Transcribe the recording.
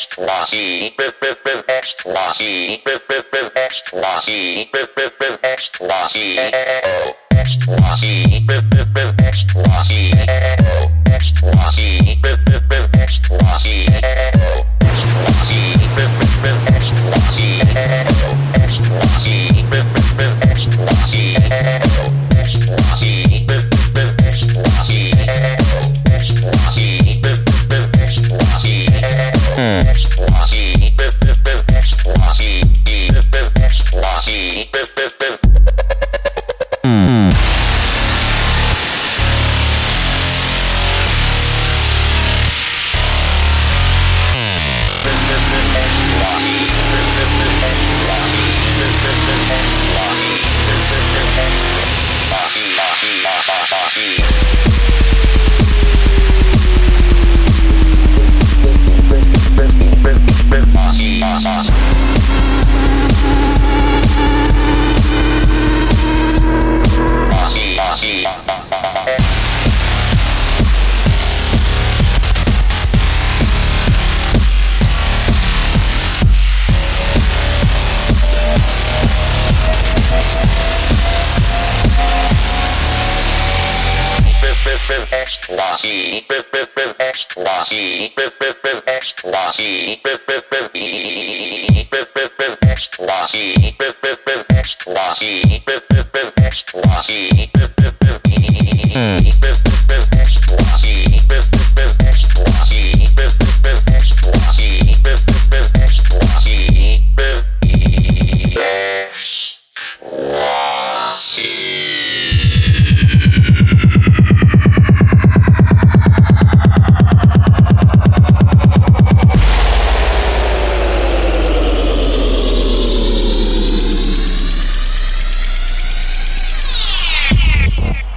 extra he extra he extra he extra he extra he extra he extra he extra heat, extra heat, extra heat, extra heat, extra heat, extra heat. Yeah.